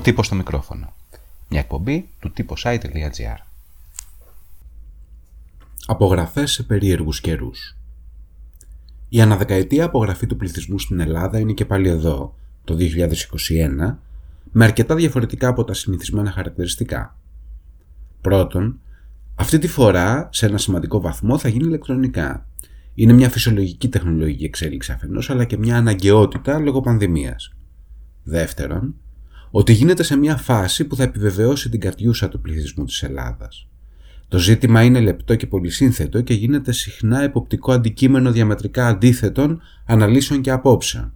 τύπος στο μικρόφωνο. Μια εκπομπή του τύπος.gr Απογραφές σε περίεργους καιρούς Η αναδεκαετία απογραφή του πληθυσμού στην Ελλάδα είναι και πάλι εδώ, το 2021, με αρκετά διαφορετικά από τα συνηθισμένα χαρακτηριστικά. Πρώτον, αυτή τη φορά σε ένα σημαντικό βαθμό θα γίνει ηλεκτρονικά. Είναι μια φυσιολογική τεχνολογική εξέλιξη αφενός, αλλά και μια αναγκαιότητα λόγω πανδημίας. Δεύτερον, ότι γίνεται σε μια φάση που θα επιβεβαιώσει την καρδιούσα του πληθυσμού της Ελλάδας. Το ζήτημα είναι λεπτό και πολυσύνθετο και γίνεται συχνά εποπτικό αντικείμενο διαμετρικά αντίθετων αναλύσεων και απόψεων.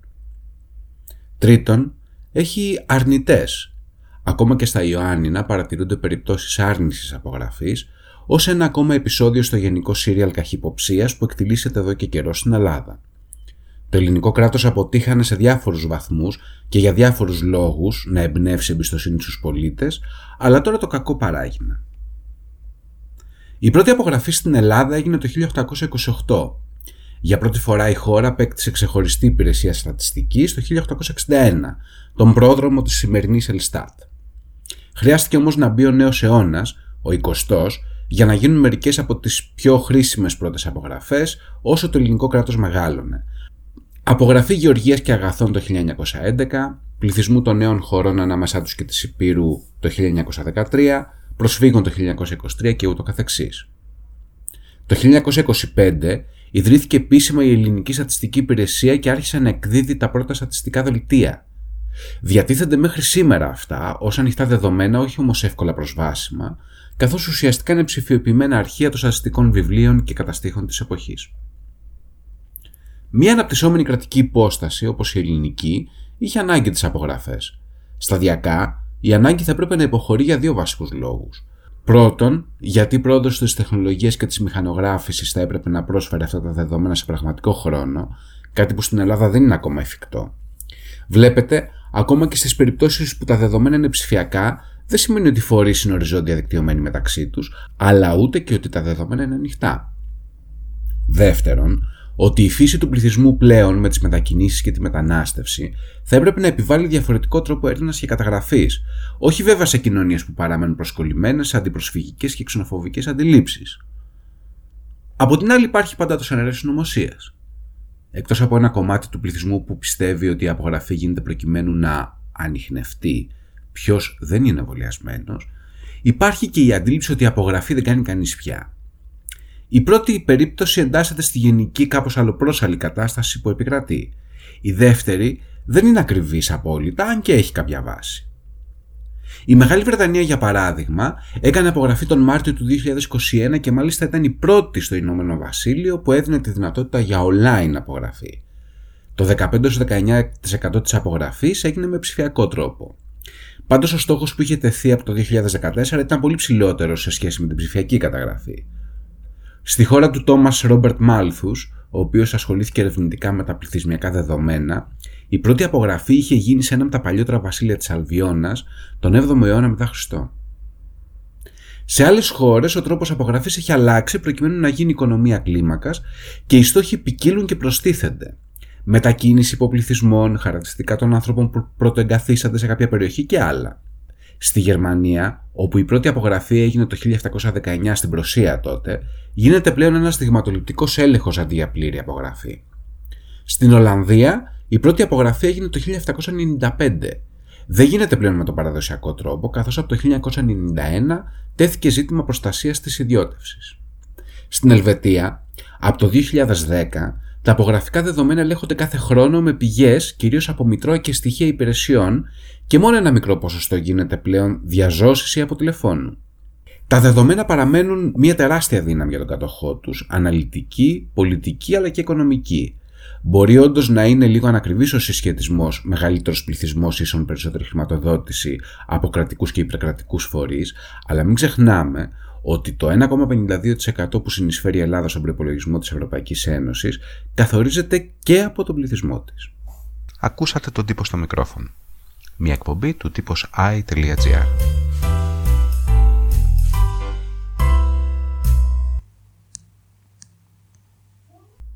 Τρίτον, έχει αρνητές. Ακόμα και στα Ιωάννινα παρατηρούνται περιπτώσεις άρνησης απογραφής ως ένα ακόμα επεισόδιο στο γενικό σύριαλ καχυποψίας που εκτιλήσεται εδώ και καιρό στην Ελλάδα. Το ελληνικό κράτος αποτύχανε σε διάφορους βαθμούς και για διάφορους λόγους να εμπνεύσει εμπιστοσύνη στους πολίτες, αλλά τώρα το κακό παράγινα. Η πρώτη απογραφή στην Ελλάδα έγινε το 1828. Για πρώτη φορά η χώρα απέκτησε ξεχωριστή υπηρεσία στατιστικής το 1861, τον πρόδρομο της σημερινής Ελστάτ. Χρειάστηκε όμως να μπει ο νέος αιώνας, ο 20 για να γίνουν μερικές από τις πιο χρήσιμες πρώτες απογραφές όσο το ελληνικό κράτος μεγάλωνε – Απογραφή γεωργίας και αγαθών το 1911, πληθυσμού των νέων χωρών ανάμεσά τους και της Υπήρου το 1913, προσφύγων το 1923 και ούτω καθεξής. Το 1925 ιδρύθηκε επίσημα η Ελληνική Στατιστική Υπηρεσία και άρχισε να εκδίδει τα πρώτα στατιστικά δελτία. Διατίθενται μέχρι σήμερα αυτά ως ανοιχτά δεδομένα, όχι όμως εύκολα προσβάσιμα, καθώς ουσιαστικά είναι ψηφιοποιημένα αρχεία των στατιστικών βιβλίων και καταστήχων της εποχής. Μία αναπτυσσόμενη κρατική υπόσταση, όπως η ελληνική, είχε ανάγκη τις απογραφές. Σταδιακά, η ανάγκη θα έπρεπε να υποχωρεί για δύο βασικούς λόγους. Πρώτον, γιατί η πρόοδος της τεχνολογίας και της μηχανογράφησης θα έπρεπε να πρόσφερε αυτά τα δεδομένα σε πραγματικό χρόνο, κάτι που στην Ελλάδα δεν είναι ακόμα εφικτό. Βλέπετε, ακόμα και στις περιπτώσεις που τα δεδομένα είναι ψηφιακά, δεν σημαίνει ότι οι φορείς είναι οριζόντια δικτυωμένοι μεταξύ τους, αλλά ούτε και ότι τα δεδομένα είναι ανοιχτά. Δεύτερον, ότι η φύση του πληθυσμού πλέον με τις μετακινήσεις και τη μετανάστευση θα έπρεπε να επιβάλλει διαφορετικό τρόπο έρευνας και καταγραφής, όχι βέβαια σε κοινωνίες που παραμένουν προσκολλημένες σε αντιπροσφυγικές και ξενοφοβικές αντιλήψεις. Από την άλλη, υπάρχει πάντα το σενάριο συνωμοσίας. Εκτός από ένα κομμάτι του πληθυσμού που πιστεύει ότι η απογραφή γίνεται προκειμένου να ανοιχνευτεί ποιος δεν είναι εμβολιασμένος, υπάρχει και η αντίληψη ότι η απογραφή δεν κάνει κανείς πια. Η πρώτη περίπτωση εντάσσεται στη γενική κάπως αλλοπρόσαλη κατάσταση που επικρατεί. Η δεύτερη δεν είναι ακριβής απόλυτα, αν και έχει κάποια βάση. Η Μεγάλη Βρετανία, για παράδειγμα, έκανε απογραφή τον Μάρτιο του 2021 και μάλιστα ήταν η πρώτη στο Ηνωμένο Βασίλειο που έδινε τη δυνατότητα για online απογραφή. Το 15-19% της απογραφής έγινε με ψηφιακό τρόπο. Πάντως ο στόχος που είχε τεθεί από το 2014 ήταν πολύ ψηλότερο σε σχέση με την ψηφιακή καταγραφή. Στη χώρα του Τόμας Ρόμπερτ Μάλθους, ο οποίος ασχολήθηκε ερευνητικά με τα πληθυσμιακά δεδομένα, η πρώτη απογραφή είχε γίνει σε ένα από τα παλιότερα βασίλεια της Αλβιώνας τον 7ο αιώνα μετά Χριστό. Σε άλλες χώρες ο τρόπος απογραφής έχει αλλάξει προκειμένου να γίνει οικονομία κλίμακας και οι στόχοι ποικίλουν και προστίθενται. Μετακίνηση υποπληθυσμών, χαρακτηριστικά των άνθρωπων που πρωτοεγκαθίσανται σε κάποια περιοχή και άλλα. Στη Γερμανία, όπου η πρώτη απογραφή έγινε το 1719 στην Προσία τότε, γίνεται πλέον ένας στιγματοληπτικός έλεγχος αντί για πλήρη απογραφή. Στην Ολλανδία, η πρώτη απογραφή έγινε το 1795. Δεν γίνεται πλέον με τον παραδοσιακό τρόπο, καθώς από το 1991 τέθηκε ζήτημα προστασίας της ιδιώτευσης. Στην Ελβετία, από το 2010, τα απογραφικά δεδομένα ελέγχονται κάθε χρόνο με πηγές κυρίως από μητρώα και στοιχεία υπηρεσιών και μόνο ένα μικρό ποσοστό γίνεται πλέον διαζώσιση από τηλεφώνου. Τα δεδομένα παραμένουν μια τεράστια δύναμη για τον κατοχό τους, αναλυτική, πολιτική αλλά και οικονομική. Μπορεί όντως να είναι λίγο ανακριβής ο συσχετισμός μεγαλύτερος πληθυσμός ίσον περισσότερη χρηματοδότηση από κρατικούς και υπερκρατικούς φορείς, αλλά μην ξεχνάμε ότι το 1,52% που συνεισφέρει η Ελλάδα στον προπολογισμό της Ευρωπαϊκής Ένωσης καθορίζεται και από τον πληθυσμό της. Ακούσατε τον τύπο στο μικρόφωνο. Μια εκπομπή του τύπος i.gr.